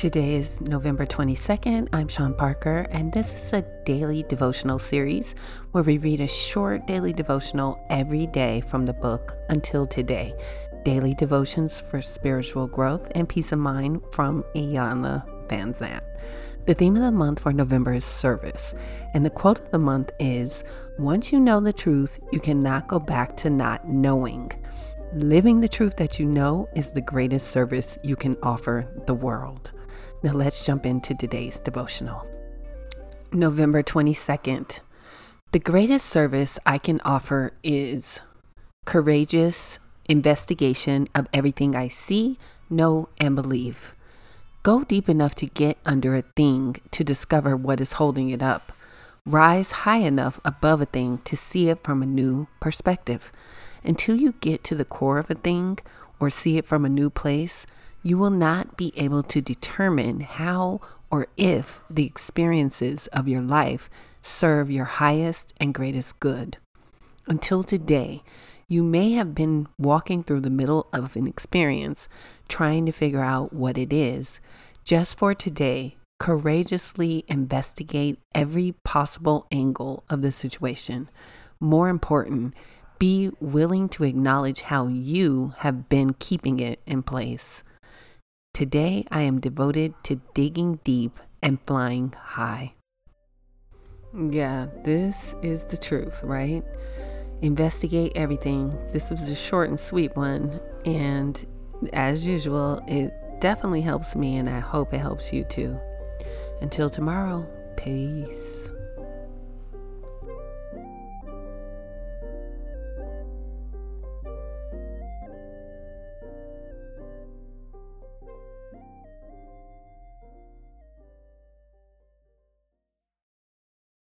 Today is November 22nd. I'm Shawn Parker, and this is a daily devotional series where we read a short daily devotional every day from the book Until Today Daily Devotions for Spiritual Growth and Peace of Mind from Iyanla Vanzant. The theme of the month for November is service, and the quote of the month is Once you know the truth, you cannot go back to not knowing. Living the truth that you know is the greatest service you can offer the world. Now let's jump into today's devotional. November 22nd. The greatest service I can offer is courageous investigation of everything I see, know, and believe. Go deep enough to get under a thing to discover what is holding it up. Rise high enough above a thing to see it from a new perspective. Until you get to the core of a thing or see it from a new place, you will not be able to determine how or if the experiences of your life serve your highest and greatest good. Until today, you may have been walking through the middle of an experience trying to figure out what it is. Just for today, courageously investigate every possible angle of the situation. More important, be willing to acknowledge how you have been keeping it in place. Today, I am devoted to digging deep and flying high. Yeah, this is the truth, right? Investigate everything. This was a short and sweet one, and as usual, it definitely helps me, and I hope it helps you too. Until tomorrow, peace.